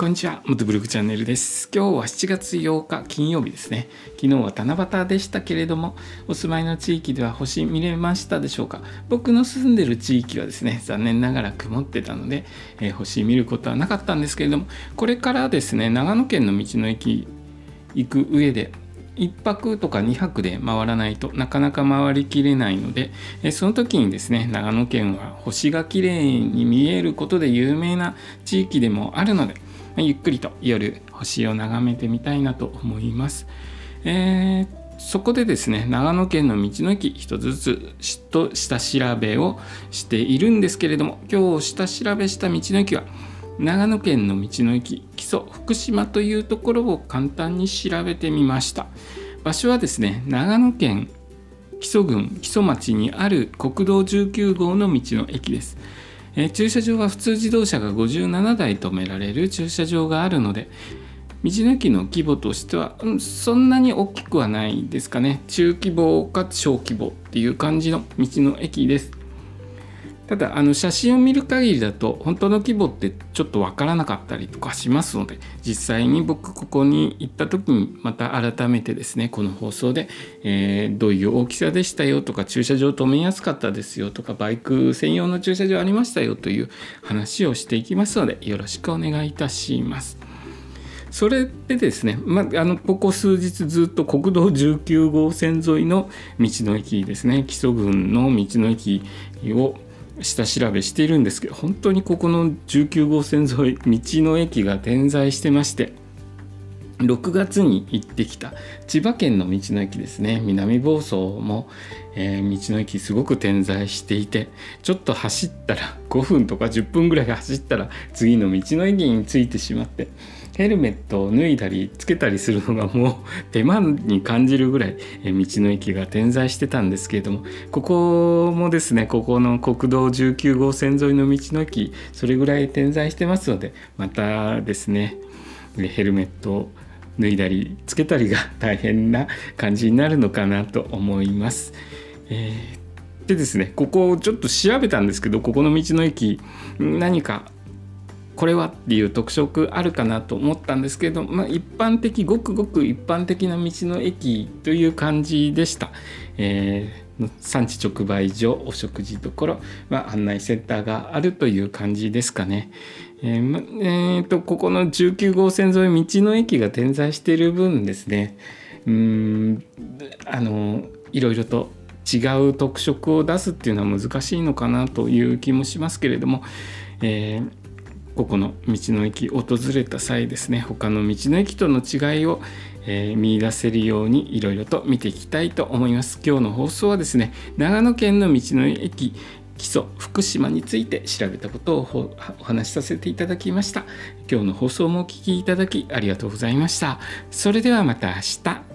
こんにちは。元ブログチャンネルです。今日は7月8日金曜日ですね。昨日は七夕でしたけれども、お住まいの地域では星見れましたでしょうか？僕の住んでる地域はですね、残念ながら曇ってたので、えー、星見ることはなかったんですけれども、これからですね、長野県の道の駅行く上で、1泊とか2泊で回らないとなかなか回りきれないのでその時にですね長野県は星がきれいに見えることで有名な地域でもあるのでゆっくりと夜星を眺めてみたいなと思います。えー、そこでですね長野県の道の駅一つずつと下調べをしているんですけれども今日下調べした道の駅は長野県の道の駅木曽福島というところを簡単に調べてみました。場所はですね長野県木曽郡木曽町にある国道19号の道の駅です。えー、駐車場は普通自動車が57台止められる駐車場があるので道の駅の規模としては、うん、そんなに大きくはないですかね。中規模か小規模っていう感じの道の駅です。ただあの写真を見る限りだと本当の規模ってちょっとわからなかったりとかしますので実際に僕ここに行った時にまた改めてですねこの放送で、えー、どういう大きさでしたよとか駐車場止めやすかったですよとかバイク専用の駐車場ありましたよという話をしていきますのでよろしくお願いいたします。それでですね、まあ、のここ数日ずっと国道19号線沿いの道の駅ですね木曽郡の道の駅を下調べしているんですけど本当にここの19号線沿い道の駅が点在してまして6月に行ってきた。千葉県の道の駅ですね。南房総も、えー、道の駅すごく点在していてちょっと走ったら5分とか10分ぐらい走ったら次の道の駅に着いてしまってヘルメットを脱いだりつけたりするのがもう 手間に感じるぐらいえ道の駅が点在してたんですけれどもここもですねここの国道19号線沿いの道の駅それぐらい点在してますのでまたですねヘルメットを脱いだりつけたりが大変な感じになるのかなと思います。えー、でですねここをちょっと調べたんですけどここの道の駅何かこれはっていう特色あるかなと思ったんですけど、まあ、一般的ごくごく一般的な道の駅という感じでした。えー、産地直売所お食事処、まあ、案内センターがあるという感じですかね。えーえーと、ここの19号線沿い道の駅が点在している分ですね。うんあのいろいろと違う特色を出すっていうのは難しいのかなという気もしますけれども、えーここの道の駅訪れた際ですね他の道の駅との違いを、えー、見出せるようにいろいろと見ていきたいと思います。今日の放送はですね長野県の道の駅基礎福島について調べたことをお話しさせていただきました。今日の放送もお聴きいただきありがとうございました。それではまた明日。